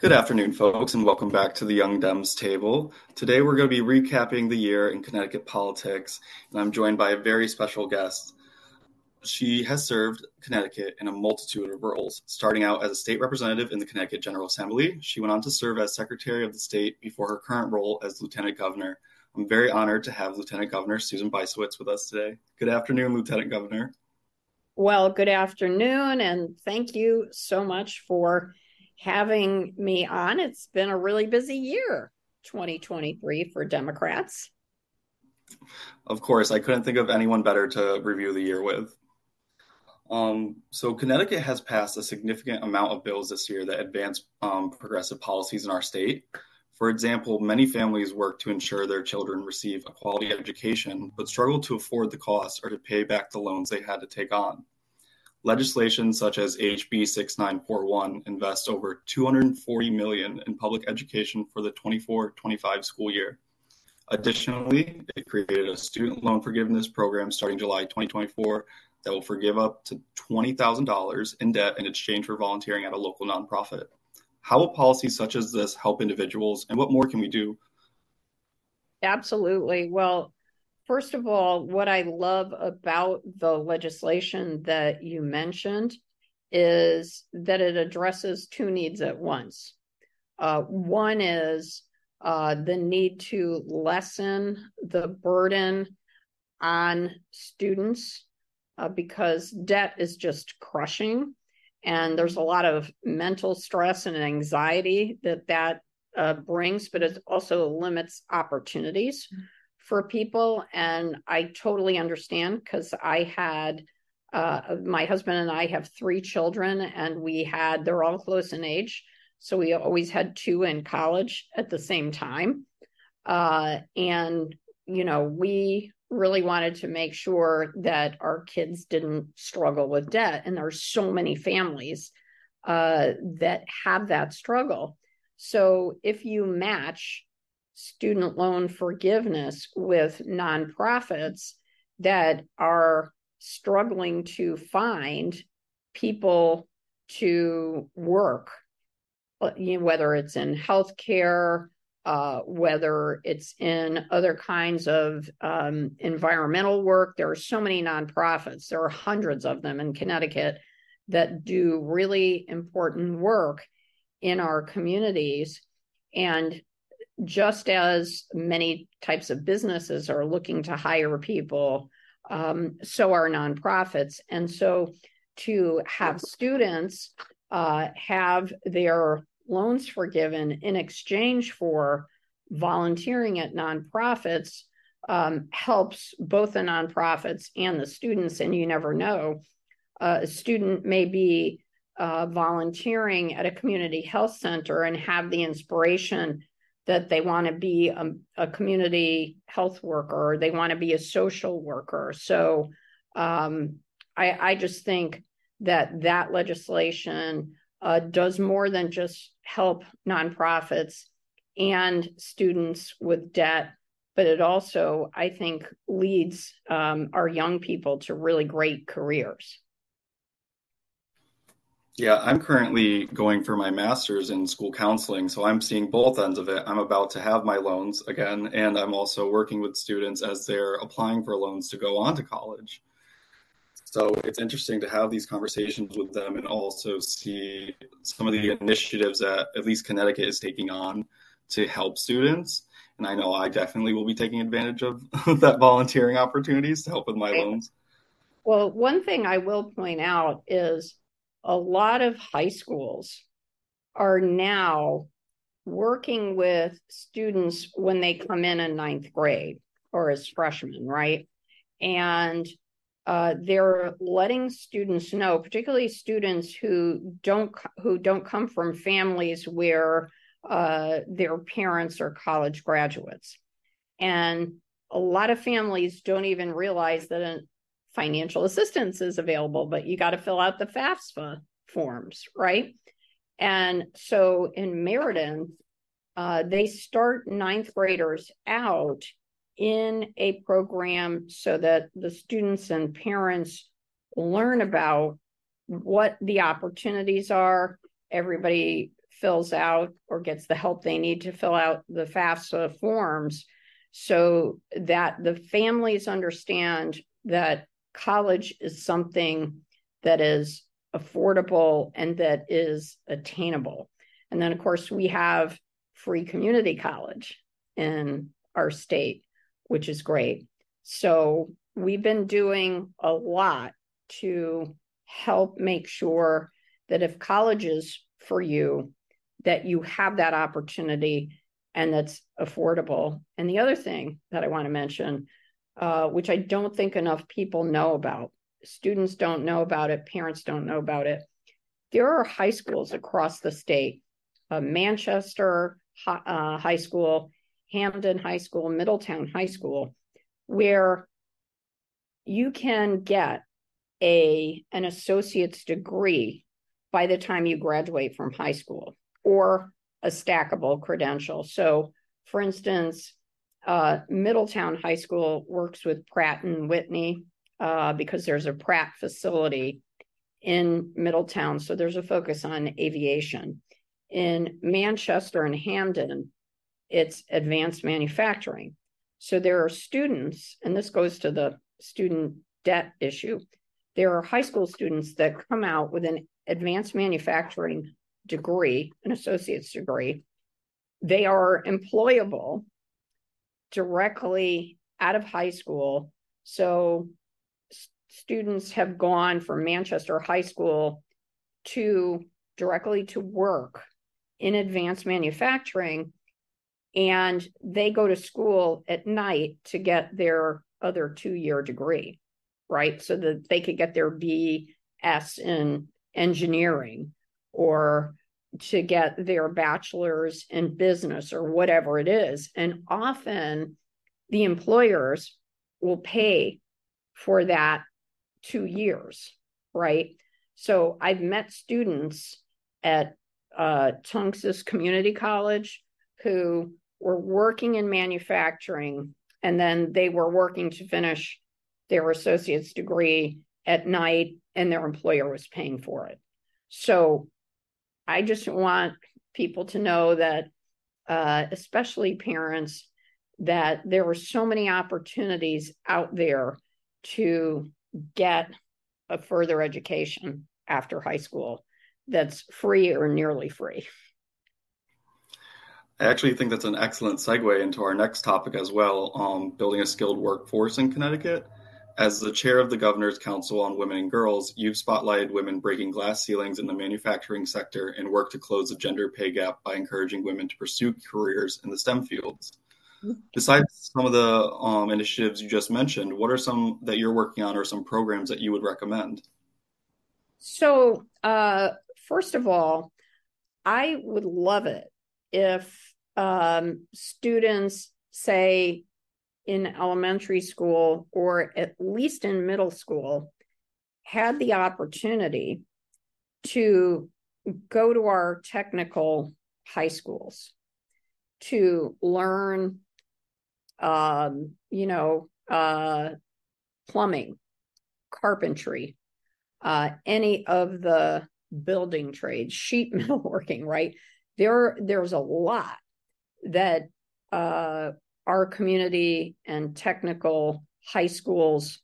Good afternoon, folks, and welcome back to the Young Dems table. Today we're going to be recapping the year in Connecticut politics, and I'm joined by a very special guest. She has served Connecticut in a multitude of roles, starting out as a state representative in the Connecticut General Assembly. She went on to serve as Secretary of the State before her current role as Lieutenant Governor. I'm very honored to have Lieutenant Governor Susan Bysiewicz with us today. Good afternoon, Lieutenant Governor. Well, good afternoon, and thank you so much for having me on. It's been a really busy year, 2023 for Democrats. Of course, I couldn't think of anyone better to review the year with. Um, so, Connecticut has passed a significant amount of bills this year that advance um, progressive policies in our state. For example, many families work to ensure their children receive a quality education, but struggle to afford the costs or to pay back the loans they had to take on. Legislation such as HB 6941 invests over 240 million in public education for the 24-25 school year. Additionally, it created a student loan forgiveness program starting July 2024 that will forgive up to $20,000 in debt in exchange for volunteering at a local nonprofit. How will policies such as this help individuals, and what more can we do? Absolutely. Well, First of all, what I love about the legislation that you mentioned is that it addresses two needs at once. Uh, one is uh, the need to lessen the burden on students uh, because debt is just crushing and there's a lot of mental stress and anxiety that that uh, brings but it also limits opportunities for people. And I totally understand because I had uh, my husband and I have three children, and we had, they're all close in age. So we always had two in college at the same time. Uh, and, you know, we really wanted to make sure that our kids didn't struggle with debt. And there's so many families uh, that have that struggle. So if you match student loan forgiveness with nonprofits that are struggling to find people to work, uh, whether it's in healthcare, uh, whether it's in other kinds of um, environmental work. There are so many nonprofits, there are hundreds of them in Connecticut that do really important work in our communities. And just as many types of businesses are looking to hire people, um, so are nonprofits. And so to have students uh, have their loans forgiven in exchange for volunteering at nonprofits um, helps both the nonprofits and the students. And you never know, uh, a student may be uh, volunteering at a community health center and have the inspiration that they want to be a, a, community health worker, they want to be a social worker. So um, I, I, just think that that legislation uh, does more than just help nonprofits and students with debt, but it also, I think, leads um, our young people to really great careers. Yeah, I'm currently going for my master's in school counseling, so I'm seeing both ends of it. I'm about to have my loans again, and I'm also working with students as they're applying for loans to go on to college. So it's interesting to have these conversations with them and also see some of the initiatives that at least Connecticut is taking on to help students. And I know I definitely will be taking advantage of that volunteering opportunities to help with my loans. Well, one thing I will point out is a lot of high schools are now working with students when they come in in ninth grade or as freshmen, right? And uh, they're letting students know, particularly students who don't who don't come from families where uh, their parents are college graduates, and a lot of families don't even realize that financial assistance is available, but you got to fill out the FAFSA forms, right? And so in Meriden, uh, they start ninth graders out in a program so that the students and parents learn about what the opportunities are. Everybody fills out or gets the help they need to fill out the FAFSA forms so that the families understand that college is something that is affordable and that is attainable. And then, of course, we have free community college in our state, which is great. So we've been doing a lot to help make sure that if college is for you, that you have that opportunity and that's affordable. And the other thing that I want to mention, uh, which I don't think enough people know about, students don't know about it, parents don't know about it. There are high schools across the state, uh, Manchester uh, High School, Hamden High School, Middletown High School, where you can get a an associate's degree by the time you graduate from high school or a stackable credential. So, for instance, uh, Middletown High School works with Pratt and Whitney uh, because there's a Pratt facility in Middletown. So there's a focus on aviation. In Manchester and Hamden, it's advanced manufacturing. So there are students, and this goes to the student debt issue. There are high school students that come out with an advanced manufacturing degree, an associate's degree. They are employable directly out of high school. So students have gone from Manchester High School to directly to work in advanced manufacturing and they go to school at night to get their other two year degree right so that they could get their bs in engineering or to get their bachelor's in business or whatever it is and often the employers will pay for that two years, right? So I've met students at uh, Tunxis Community College who were working in manufacturing and then they were working to finish their associate's degree at night and their employer was paying for it. So I just want people to know that, uh, especially parents, that there are so many opportunities out there to get a further education after high school that's free or nearly free. I actually think that's an excellent segue into our next topic as well um, building a skilled workforce in Connecticut. As the chair of the Governor's Council on Women and Girls, you've spotlighted women breaking glass ceilings in the manufacturing sector and work to close the gender pay gap by encouraging women to pursue careers in the STEM fields. Besides some of the um, initiatives you just mentioned, what are some that you're working on or some programs that you would recommend? So, uh, first of all, I would love it if um, students, say in elementary school or at least in middle school, had the opportunity to go to our technical high schools to learn um, you know, uh, plumbing, carpentry, uh, any of the building trades, sheet metal working, right? There, there's a lot that uh, our community and technical high schools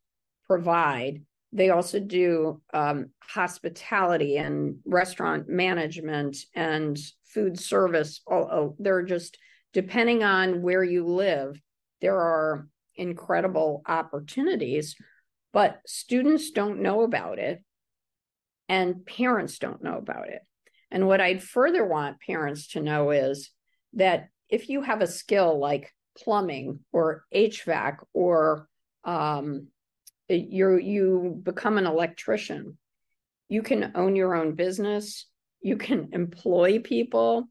provide. They also do um, hospitality and restaurant management and food service. Oh, they're just depending on where you live there are incredible opportunities, but students don't know about it and parents don't know about it. And what I'd further want parents to know is that if you have a skill like plumbing or HVAC or um, you you become an electrician, you can own your own business, you can employ people,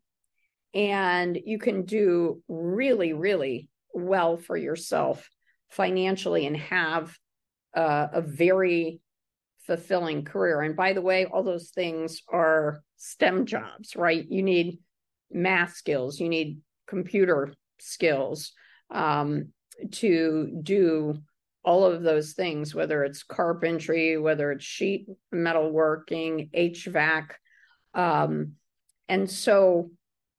and you can do really, really well for yourself financially and have uh, a very fulfilling career. And by the way, all those things are STEM jobs, right? You need math skills, you need computer skills um, to do all of those things, whether it's carpentry, whether it's sheet metal working, HVAC. Um, And so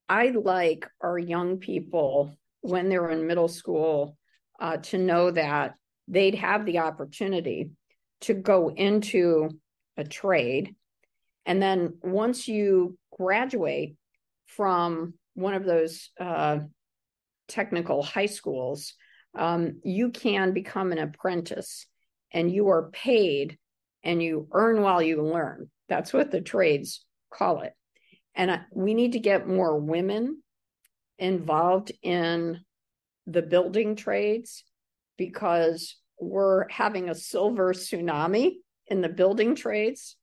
I like our young people when they're in middle school uh, to know that they'd have the opportunity to go into a trade. And then once you graduate from one of those uh, technical high schools, um, you can become an apprentice and you are paid and you earn while you learn. That's what the trades call it. And we need to get more women involved in the building trades because we're having a silver tsunami in the building trades.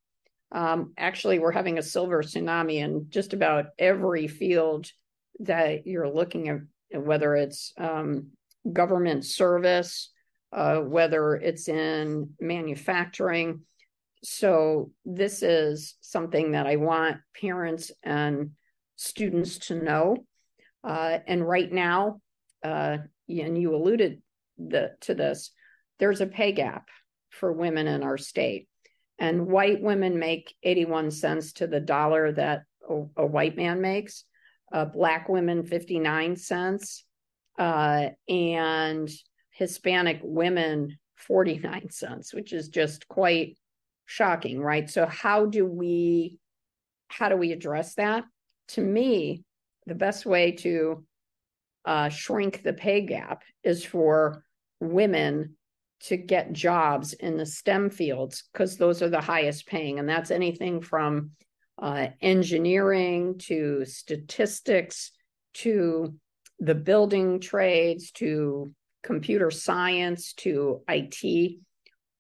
Um, actually, we're having a silver tsunami in just about every field that you're looking at, whether it's um, government service, uh, whether it's in manufacturing. So, this is something that I want parents and students to know. Uh, and right now, uh, and you alluded the, to this, there's a pay gap for women in our state. And white women make 81 cents to the dollar that a, a white man makes, uh, black women 59 cents, uh, and Hispanic women 49 cents, which is just quite shocking, right? So how do we how do we address that? To me, the best way to uh, shrink the pay gap is for women to get jobs in the STEM fields because those are the highest paying. And that's anything from uh, engineering to statistics to the building trades to computer science to IT.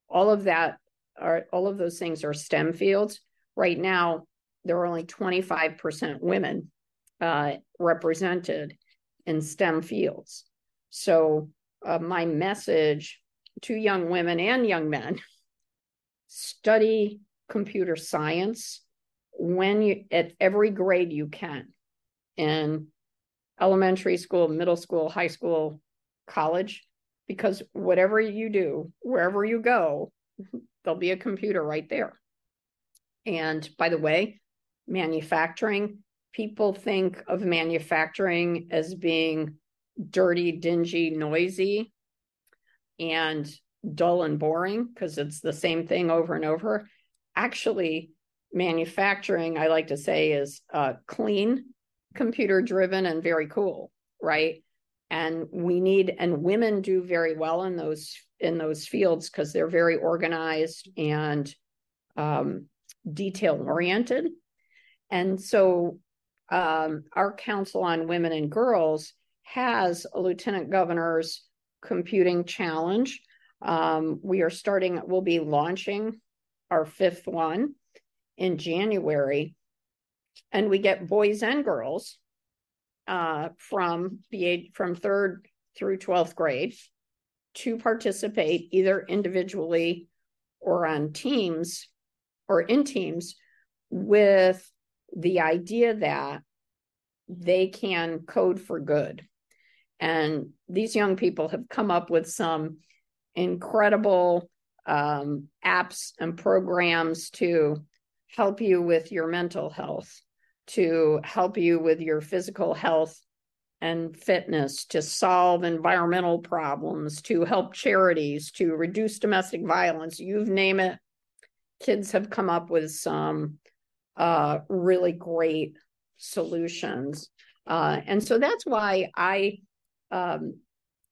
All of that are all of those things are STEM fields. Right now, there are only 25% women uh, represented in STEM fields. So, uh, my message to young women and young men study computer science when you at every grade you can in elementary school middle school high school college because whatever you do wherever you go there'll be a computer right there and by the way manufacturing people think of manufacturing as being dirty dingy noisy and dull and boring because it's the same thing over and over. Actually, manufacturing, I like to say, is uh, clean, computer driven, and very cool, right? And we need, and women do very well in those in those fields because they're very organized and um, detail oriented. And so, um, our Council on Women and Girls has a lieutenant governor's computing challenge. Um, we are starting, we'll be launching our fifth one in January. And we get boys and girls uh, from the from third through 12th grade to participate either individually or on teams or in teams with the idea that they can code for good. And these young people have come up with some incredible um, apps and programs to help you with your mental health, to help you with your physical health and fitness, to solve environmental problems, to help charities, to reduce domestic violence. You've name it. Kids have come up with some uh, really great solutions. Uh, and so that's why I um,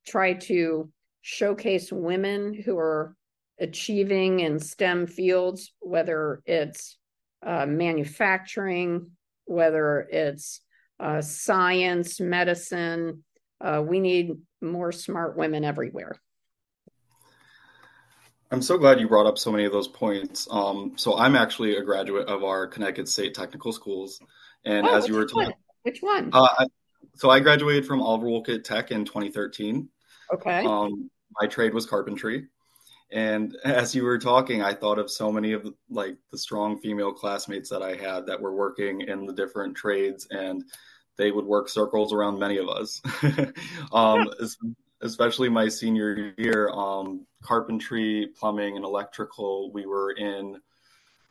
try to showcase women who are achieving in STEM fields, whether it's uh, manufacturing, whether it's uh, science, medicine. Uh, we need more smart women everywhere. I'm so glad you brought up so many of those points. Um, so I'm actually a graduate of our Connecticut State Technical Schools, and oh, as you were talking, which one? Uh, so I graduated from Oliver Wolcott Tech in 2013. Okay. Um, my trade was carpentry. And as you were talking, I thought of so many of like the strong female classmates that I had that were working in the different trades, and they would work circles around many of us. um, especially my senior year, um, carpentry, plumbing, and electrical. We were in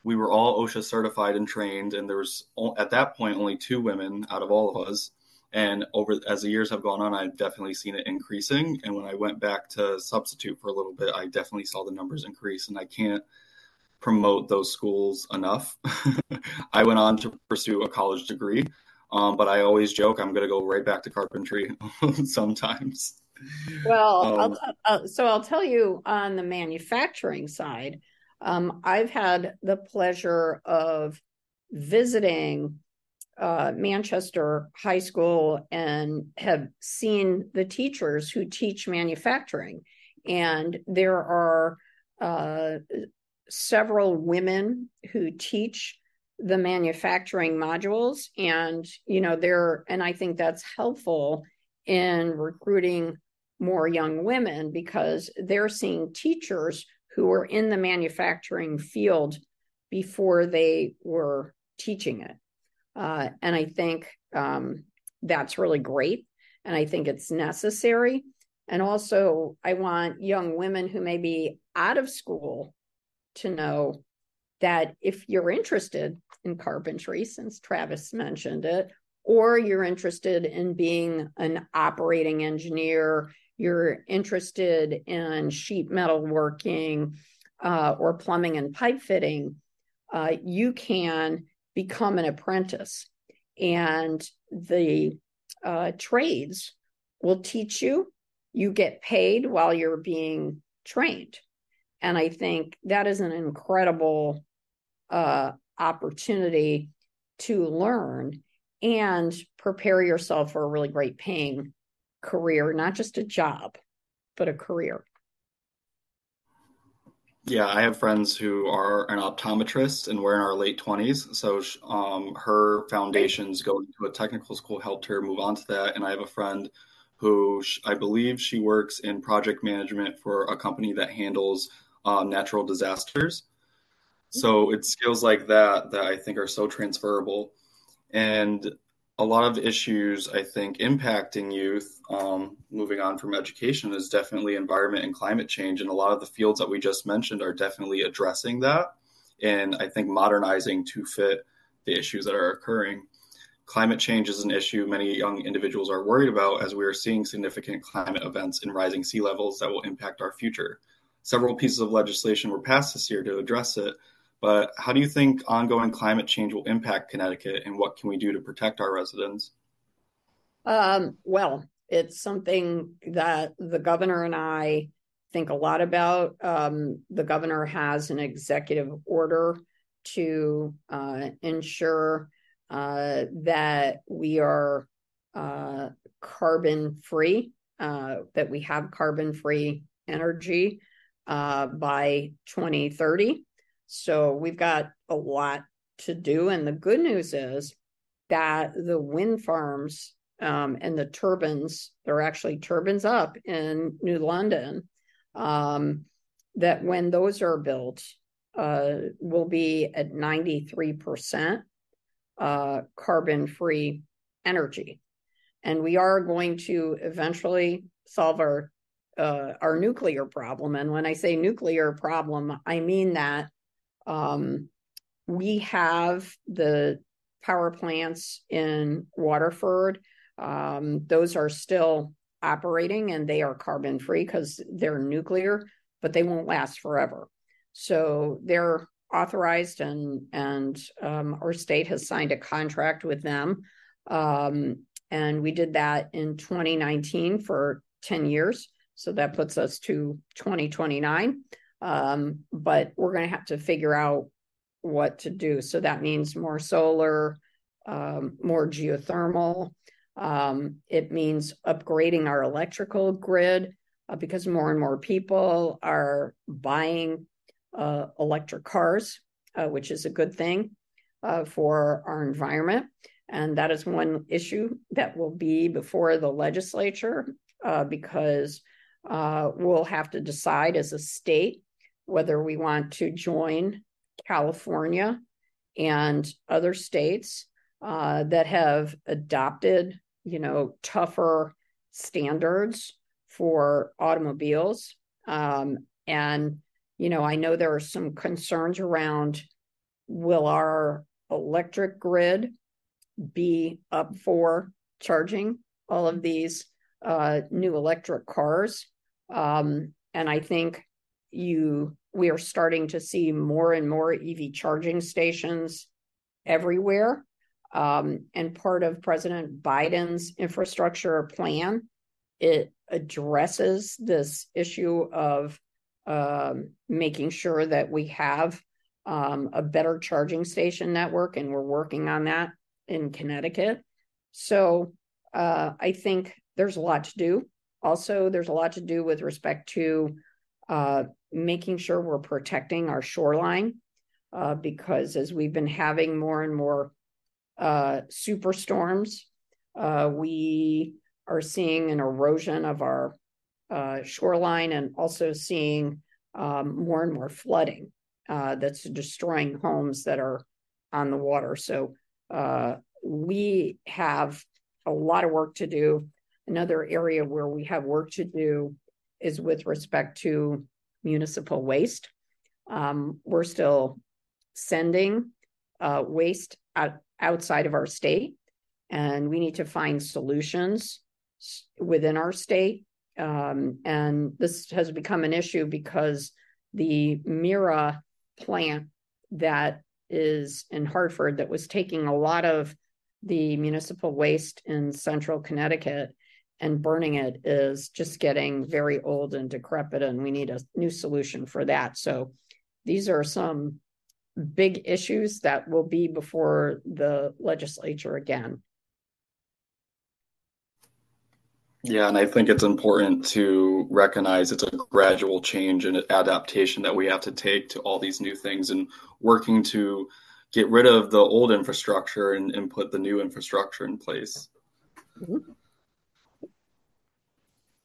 we were all OSHA certified and trained, and there was at that point only two women out of all of us. And over as the years have gone on, I've definitely seen it increasing. And when I went back to substitute for a little bit, I definitely saw the numbers increase. And I can't promote those schools enough. I went on to pursue a college degree, um, but I always joke I'm going to go right back to carpentry sometimes. Well, um, I'll uh, so I'll tell you on the manufacturing side, um, I've had the pleasure of visiting uh, Manchester High School and have seen the teachers who teach manufacturing. And there are uh, several women who teach the manufacturing modules. And, you know, they're, and I think that's helpful in recruiting more young women because they're seeing teachers who are in the manufacturing field before they were teaching it. Uh, and I think um, that's really great. And I think it's necessary. And also, I want young women who may be out of school to know that if you're interested in carpentry, since Travis mentioned it, or you're interested in being an operating engineer, you're interested in sheet metal working uh, or plumbing and pipe fitting, uh, you can become an apprentice. And the uh, trades will teach you, you get paid while you're being trained. And I think that is an incredible uh, opportunity to learn and prepare yourself for a really great paying career, not just a job, but a career. Yeah, I have friends who are an optometrist and we're in our late 20s. So um, her foundations going to a technical school helped her move on to that. And I have a friend who I believe she works in project management for a company that handles um, natural disasters. So it's skills like that that I think are so transferable. And a lot of issues I think impacting youth, um, moving on from education, is definitely environment and climate change. And a lot of the fields that we just mentioned are definitely addressing that. And I think modernizing to fit the issues that are occurring. Climate change is an issue many young individuals are worried about as we are seeing significant climate events and rising sea levels that will impact our future. Several pieces of legislation were passed this year to address it, but how do you think ongoing climate change will impact Connecticut and what can we do to protect our residents? Um, well, it's something that the governor and I think a lot about. Um, the governor has an executive order to uh, ensure uh, that we are uh, carbon free, uh, that we have carbon free energy uh, by 2030. So we've got a lot to do. And the good news is that the wind farms um, and the turbines, there are actually turbines up in New London, um, that when those are built, uh, will be at 93% uh, carbon free energy. And we are going to eventually solve our uh, our nuclear problem. And when I say nuclear problem, I mean that um, we have the power plants in Waterford. Um, those are still operating and they are carbon free because they're nuclear, but they won't last forever. So they're authorized and and um, our state has signed a contract with them. Um, and we did that in 2019 for 10 years. So that puts us to 2029. Um, but we're going to have to figure out what to do. So that means more solar, um, more geothermal. Um, it means upgrading our electrical grid uh, because more and more people are buying uh, electric cars, uh, which is a good thing uh, for our environment. And that is one issue that will be before the legislature uh, because uh, we'll have to decide as a state whether we want to join California and other states uh, that have adopted, you know, tougher standards for automobiles. Um, and, you know, I know there are some concerns around will our electric grid be up for charging all of these uh, new electric cars? Um, and I think you we are starting to see more and more EV charging stations everywhere. Um, and part of President Biden's infrastructure plan, it addresses this issue of um, making sure that we have um, a better charging station network, and we're working on that in Connecticut. So uh, I think there's a lot to do. Also, there's a lot to do with respect to uh, making sure we're protecting our shoreline, uh, because as we've been having more and more uh, superstorms, uh, we are seeing an erosion of our uh, shoreline and also seeing um, more and more flooding uh, that's destroying homes that are on the water. So uh, we have a lot of work to do. Another area where we have work to do is with respect to municipal waste. Um, we're still sending uh, waste out, outside of our state, and we need to find solutions within our state. Um, and this has become an issue because the MIRA plant that is in Hartford that was taking a lot of the municipal waste in central Connecticut and burning it is just getting very old and decrepit, and we need a new solution for that. So these are some big issues that will be before the legislature again. Yeah, and I think it's important to recognize it's a gradual change and adaptation that we have to take to all these new things and working to get rid of the old infrastructure and, and put the new infrastructure in place. Mm-hmm.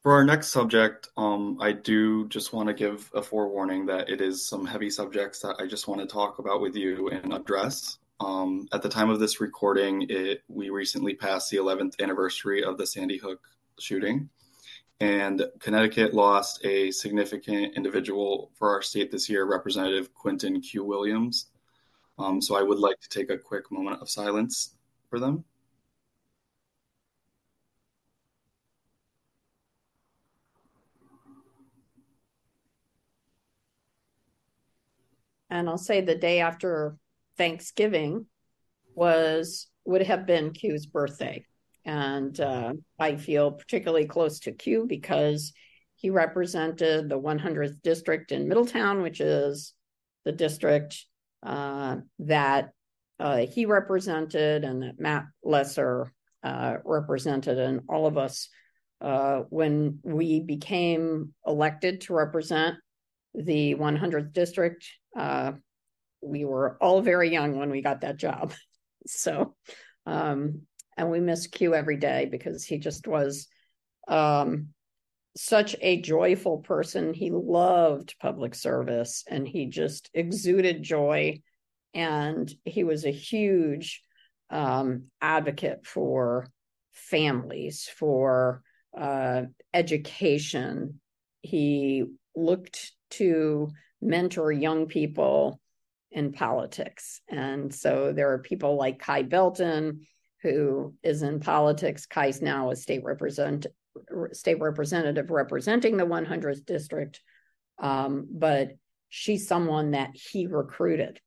For our next subject, um, I do just want to give a forewarning that it is some heavy subjects that I just want to talk about with you and address. Um, at the time of this recording, it, we recently passed the 11th anniversary of the Sandy Hook shooting. And Connecticut lost a significant individual for our state this year, Representative Quentin Q. Williams. Um, so I would like to take a quick moment of silence for them. And I'll say the day after Thanksgiving was would have been Q's birthday. And uh, I feel particularly close to Q because he represented the 100th district in Middletown, which is the district uh, that uh, he represented and that Matt Lesser uh, represented. And all of us, uh, when we became elected to represent the 100th district, uh, we were all very young when we got that job. so, um, and we miss Q every day because he just was um, such a joyful person. He loved public service and he just exuded joy. And he was a huge um, advocate for families, for uh, education. He looked to mentor young people in politics. And so there are people like Kai Belton, who is in politics. Kai's now a state represent state representative representing the 100th district, um, but she's someone that he recruited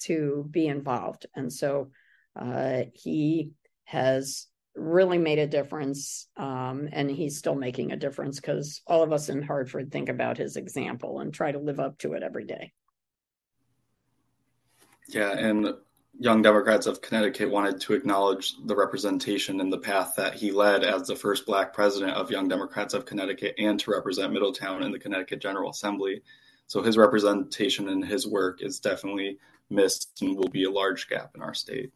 to be involved, and so uh, he has really made a difference, um, and he's still making a difference because all of us in Hartford think about his example and try to live up to it every day. Yeah, and Young Democrats of Connecticut wanted to acknowledge the representation and the path that he led as the first Black president of Young Democrats of Connecticut and to represent Middletown in the Connecticut General Assembly. So his representation and his work is definitely missed and will be a large gap in our state.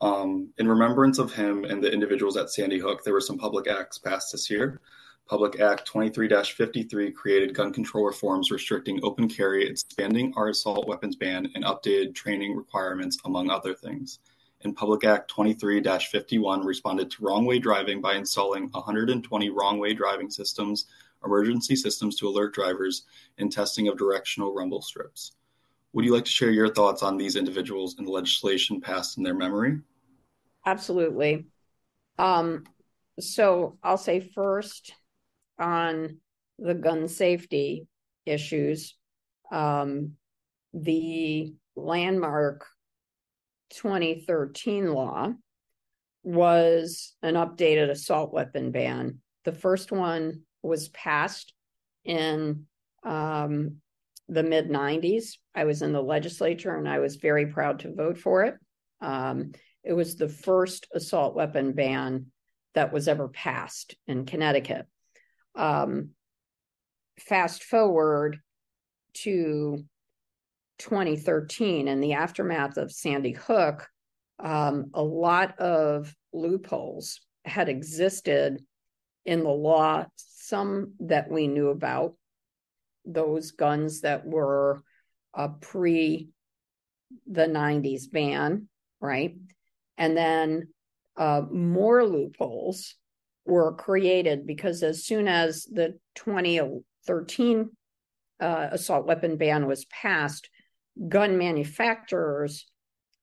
Um, in remembrance of him and the individuals at Sandy Hook, there were some public acts passed this year. Public Act 23-53 created gun control reforms restricting open carry, expanding our assault weapons ban, and updated training requirements, among other things. And Public Act 23-51 responded to wrong-way driving by installing 120 wrong-way driving systems, emergency systems to alert drivers, and testing of directional rumble strips. Would you like to share your thoughts on these individuals and the legislation passed in their memory? Absolutely. Um, so I'll say first on the gun safety issues, um, the landmark 2013 law was an updated assault weapon ban. The first one was passed in um, the mid 90s. I was in the legislature and I was very proud to vote for it. Um, it was the first assault weapon ban that was ever passed in Connecticut. Um, fast forward to 2013 and the aftermath of Sandy Hook, um, a lot of loopholes had existed in the law, some that we knew about, those guns that were uh, pre the 90s ban, right? And then uh, more loopholes were created because as soon as the 2013 uh, assault weapon ban was passed, gun manufacturers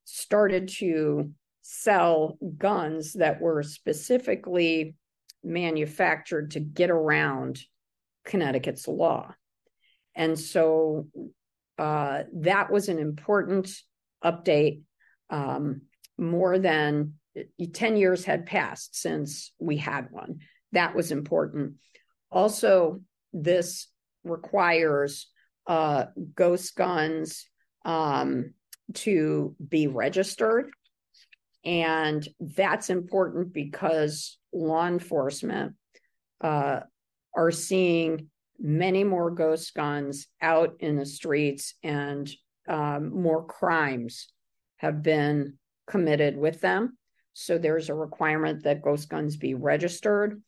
started to sell guns that were specifically manufactured to get around Connecticut's law. And so uh, that was an important update. Um, more than 10 years had passed since we had one. That was important. Also, this requires uh, ghost guns um, to be registered. And that's important because law enforcement uh, are seeing many more ghost guns out in the streets, and um, more crimes have been committed with them. So there's a requirement that ghost guns be registered.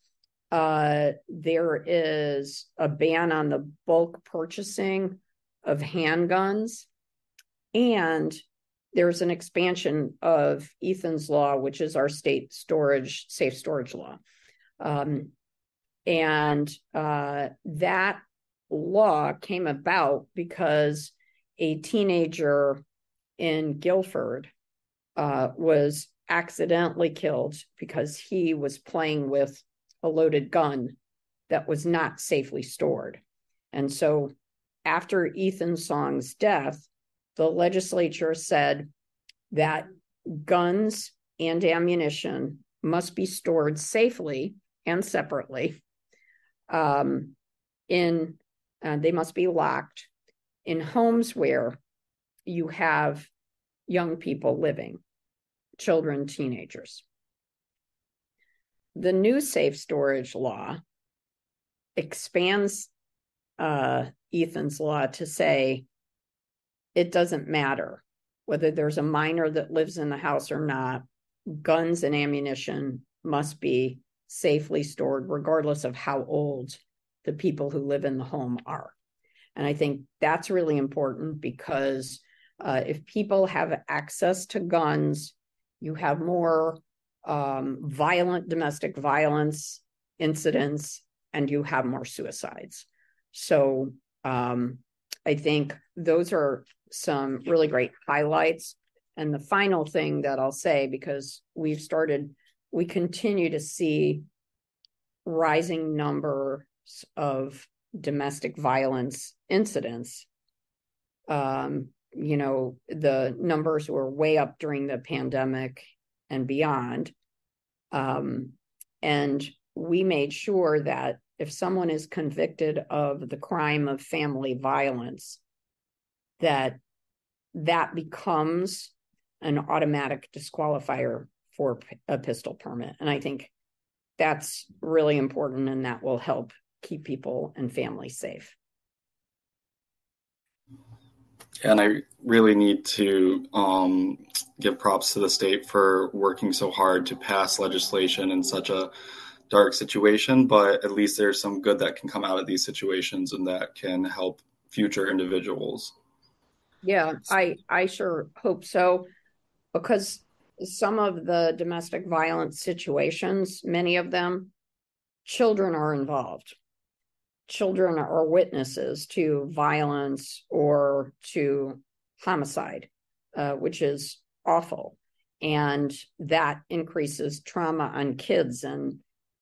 Uh, there is a ban on the bulk purchasing of handguns. And there's an expansion of Ethan's law, which is our state storage, safe storage law. Um, and uh, that law came about because a teenager in Guilford uh, was accidentally killed because he was playing with a loaded gun that was not safely stored. And so after Ethan Song's death, the legislature said that guns and ammunition must be stored safely and separately um, in uh, they must be locked in homes where you have young people living children teenagers. The new safe storage law expands uh, ethan's law to say it doesn't matter whether there's a minor that lives in the house or not. Guns and ammunition must be safely stored, regardless of how old the people who live in the home are. And I think that's really important because uh, if people have access to guns, you have more um, violent domestic violence incidents and you have more suicides. So um, I think those are some really great highlights. And the final thing that I'll say, because we've started we continue to see rising numbers of domestic violence incidents. Um, you know, the numbers were way up during the pandemic and beyond. Um, and we made sure that if someone is convicted of the crime of family violence, that that becomes an automatic disqualifier for a pistol permit. And I think that's really important and that will help keep people and families safe. And I really need to um, give props to the state for working so hard to pass legislation in such a dark situation. But at least there's some good that can come out of these situations and that can help future individuals. Yeah, I I sure hope so because some of the domestic violence situations, many of them, children are involved. Children are witnesses to violence or to homicide, uh, which is awful. And that increases trauma on kids and,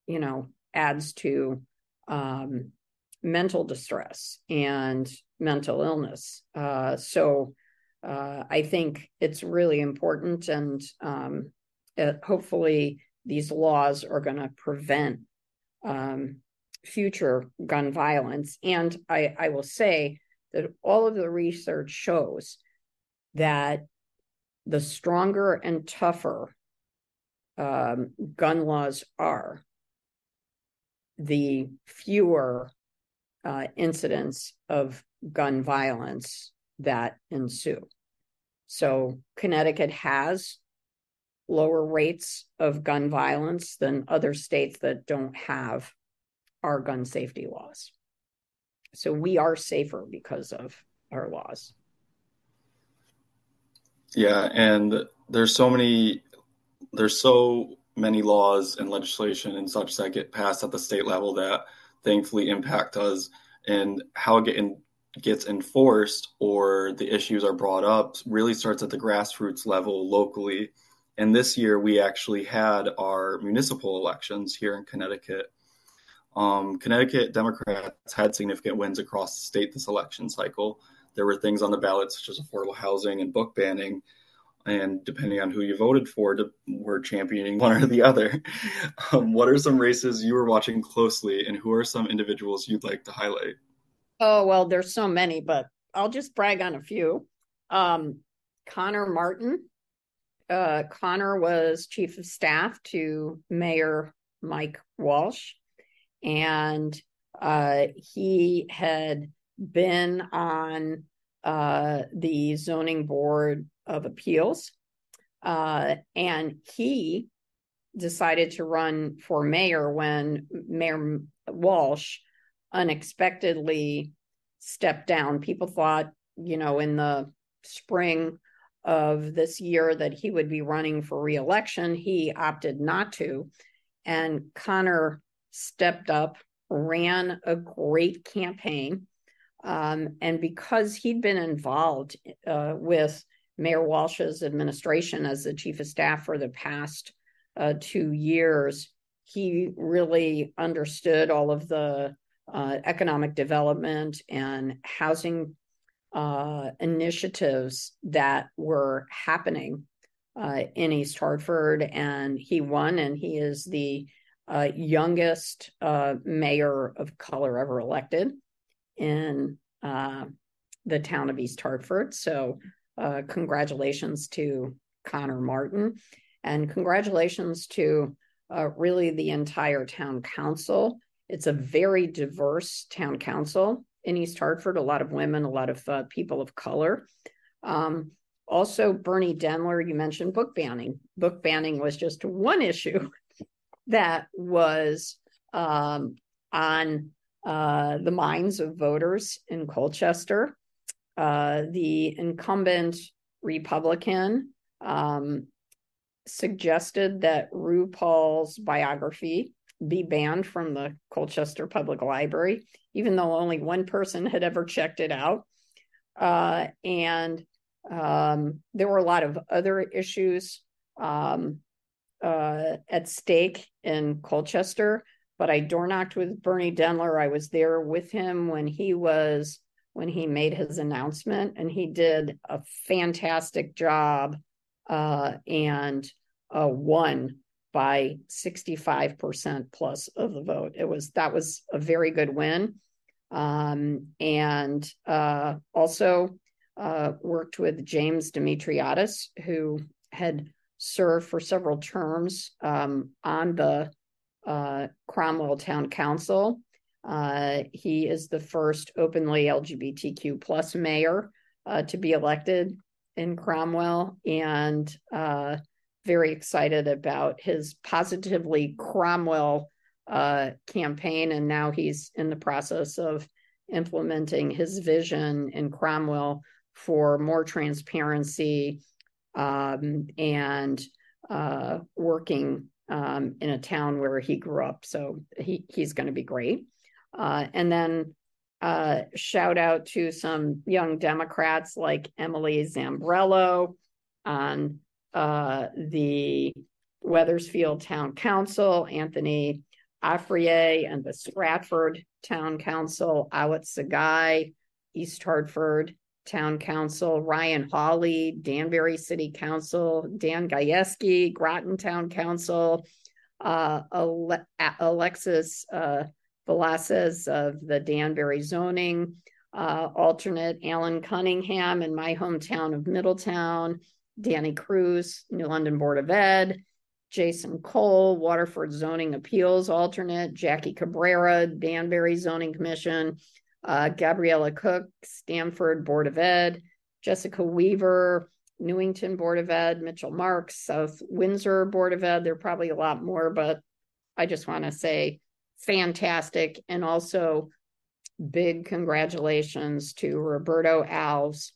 you know, adds to um, mental distress and mental illness. Uh, so uh, I think it's really important, and um, it, hopefully, these laws are going to prevent um, future gun violence. And I, I will say that all of the research shows that the stronger and tougher um, gun laws are, the fewer uh, incidents of gun violence that ensue. So, Connecticut has lower rates of gun violence than other states that don't have our gun safety laws. So, we are safer because of our laws. Yeah, and there's so many there's so many laws and legislation and such that get passed at the state level that thankfully impact us and how it get in, gets enforced or the issues are brought up really starts at the grassroots level locally and this year we actually had our municipal elections here in connecticut um, connecticut democrats had significant wins across the state this election cycle there were things on the ballot such as affordable housing and book banning and depending on who you voted for, we're championing one or the other. Um, what are some races you were watching closely, and who are some individuals you'd like to highlight? Oh well, there's so many, but I'll just brag on a few. Um, Connor Martin. Uh, Connor was chief of staff to Mayor Mike Walsh, and uh, he had been on uh, the zoning board of appeals. Uh, and he decided to run for mayor when Mayor Walsh unexpectedly stepped down. People thought, you know, in the spring of this year that he would be running for reelection. He opted not to. And Connor stepped up, ran a great campaign. Um, and because he'd been involved uh, with Mayor Walsh's administration as the chief of staff for the past uh, two years, he really understood all of the uh, economic development and housing uh, initiatives that were happening uh, in East Hartford. And he won, and he is the uh, youngest uh, mayor of color ever elected in the town of East Hartford. So uh, congratulations to Connor Martin, and congratulations to uh, really the entire town council. It's a very diverse town council in East Hartford, a lot of women, a lot of uh, people of color. Um, also, Bernie Dennler, you mentioned book banning. Book banning was just one issue that was um, on uh, the minds of voters in Colchester uh, the incumbent Republican um, suggested that RuPaul's biography be banned from the Colchester Public Library, even though only one person had ever checked it out. Uh, and um, there were a lot of other issues um, uh, at stake in Colchester. But I door knocked with Bernie Dennler. I was there with him when he was when he made his announcement, and he did a fantastic job uh, and uh, won by 65% plus of the vote. It was that was a very good win. Um, and uh, also uh, worked with James Demetriades, who had served for several terms um, on the uh, Cromwell Town Council uh, he is the first openly LGBTQ plus mayor uh, to be elected in Cromwell, and uh, very excited about his positively Cromwell uh, campaign. And now he's in the process of implementing his vision in Cromwell for more transparency um, and uh, working um, in a town where he grew up. So he, he's going to be great. Uh, and then uh, shout out to some young Democrats like Emily Zambrello on uh, the Wethersfield Town Council, Anthony Afrier and the Stratford Town Council, Awit Sagai, East Hartford Town Council, Ryan Hawley, Danbury City Council, Dan Gajewski, Groton Town Council, uh, Ale- Alexis uh, of the Danbury Zoning, uh, alternate Alan Cunningham in my hometown of Middletown, Danny Cruz, New London Board of Ed, Jason Cole, Waterford Zoning Appeals alternate, Jackie Cabrera, Danbury Zoning Commission, uh, Gabriella Cook, Stamford Board of Ed, Jessica Weaver, Newington Board of Ed, Mitchell Marks, South Windsor Board of Ed. There are probably a lot more, but I just want to say fantastic. And also big congratulations to Roberto Alves,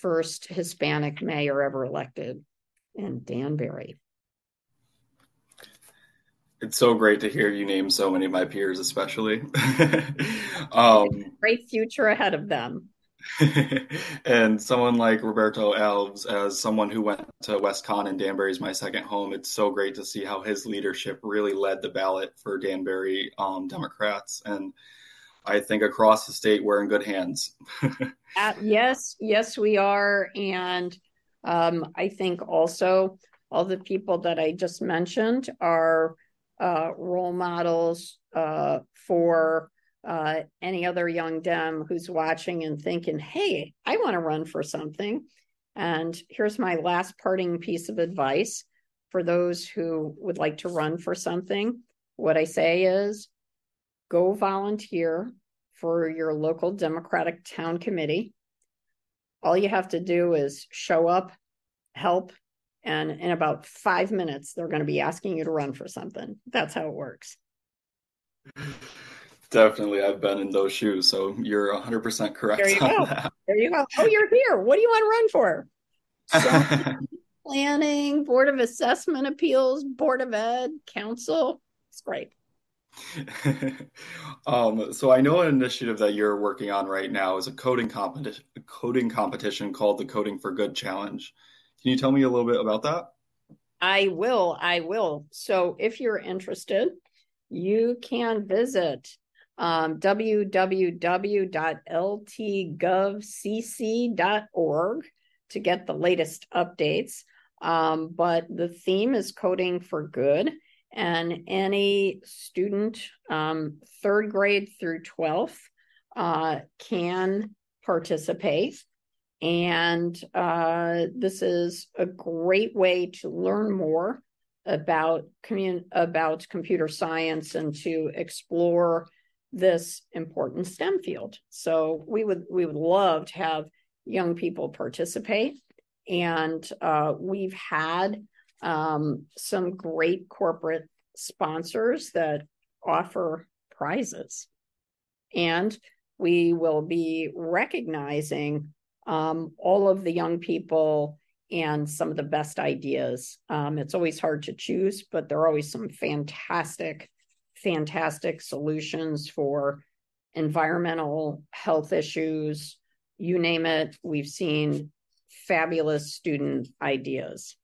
first Hispanic mayor ever elected in Danbury. It's so great to hear you name so many of my peers, especially. um, great future ahead of them. and someone like Roberto Alves, as someone who went to WestConn and Danbury is my second home, it's so great to see how his leadership really led the ballot for Danbury um, Democrats. And I think across the state, we're in good hands. uh, yes, yes, we are. And um, I think also all the people that I just mentioned are uh, role models uh, for uh, any other young Dem who's watching and thinking, hey, I want to run for something. And here's my last parting piece of advice for those who would like to run for something. What I say is go volunteer for your local Democratic town committee. All you have to do is show up, help, and in about five minutes, they're going to be asking you to run for something. That's how it works. Definitely, I've been in those shoes, so you're 100% correct. There you go. That. There you go. Oh, you're here. What do you want to run for? So, planning, Board of Assessment Appeals, Board of Ed, Council. It's great. um, so I know an initiative that you're working on right now is a coding competition, coding competition called the Coding for Good Challenge. Can you tell me a little bit about that? I will. I will. So if you're interested, you can visit um, www.ltgovcc.org to get the latest updates. Um, but the theme is coding for good, and any student, um, third grade through 12th, uh, can participate. And uh, this is a great way to learn more about commun- about computer science and to explore this important STEM field. So we would we would love to have young people participate, and uh, we've had um, some great corporate sponsors that offer prizes, and we will be recognizing um, all of the young people and some of the best ideas. Um, it's always hard to choose, but there are always some fantastic, fantastic solutions for environmental health issues. You name it, we've seen fabulous student ideas.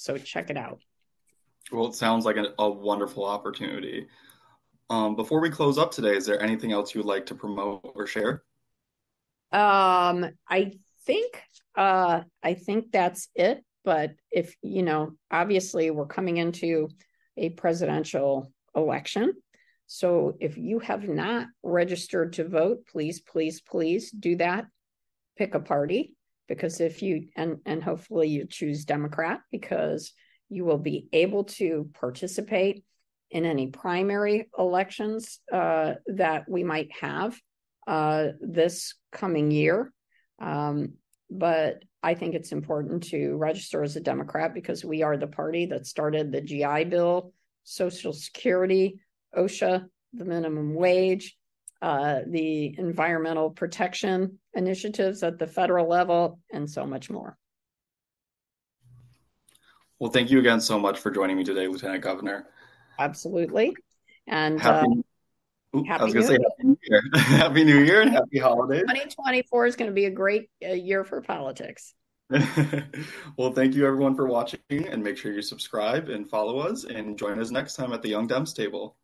So check it out. Well, it sounds like a, a wonderful opportunity. Um, before we close up today, is there anything else you would like to promote or share? Um, I think uh I think that's it. But if you know, obviously we're coming into a presidential election. So if you have not registered to vote, please, please, please do that. Pick a party because if you and and hopefully you choose Democrat because you will be able to participate in any primary elections uh, that we might have uh, this coming year. Um, but I think it's important to register as a Democrat because we are the party that started the GI Bill, Social Security, OSHA, the minimum wage, uh, the environmental protection initiatives at the federal level, and so much more. Well, thank you again so much for joining me today, Lieutenant Governor. Absolutely. And happy, uh, I was going to say happy Year. happy New Year and happy holidays. 2024 is going to be a great uh, year for politics. well, thank you everyone for watching and make sure you subscribe and follow us and join us next time at the Young Dems table.